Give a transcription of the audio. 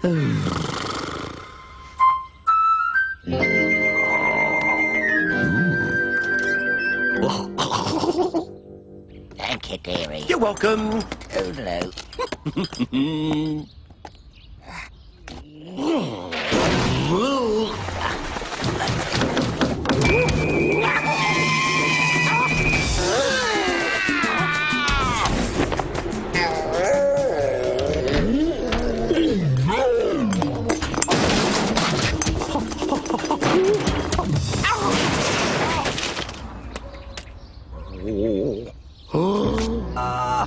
Thank you, dearie. You're welcome. Oh,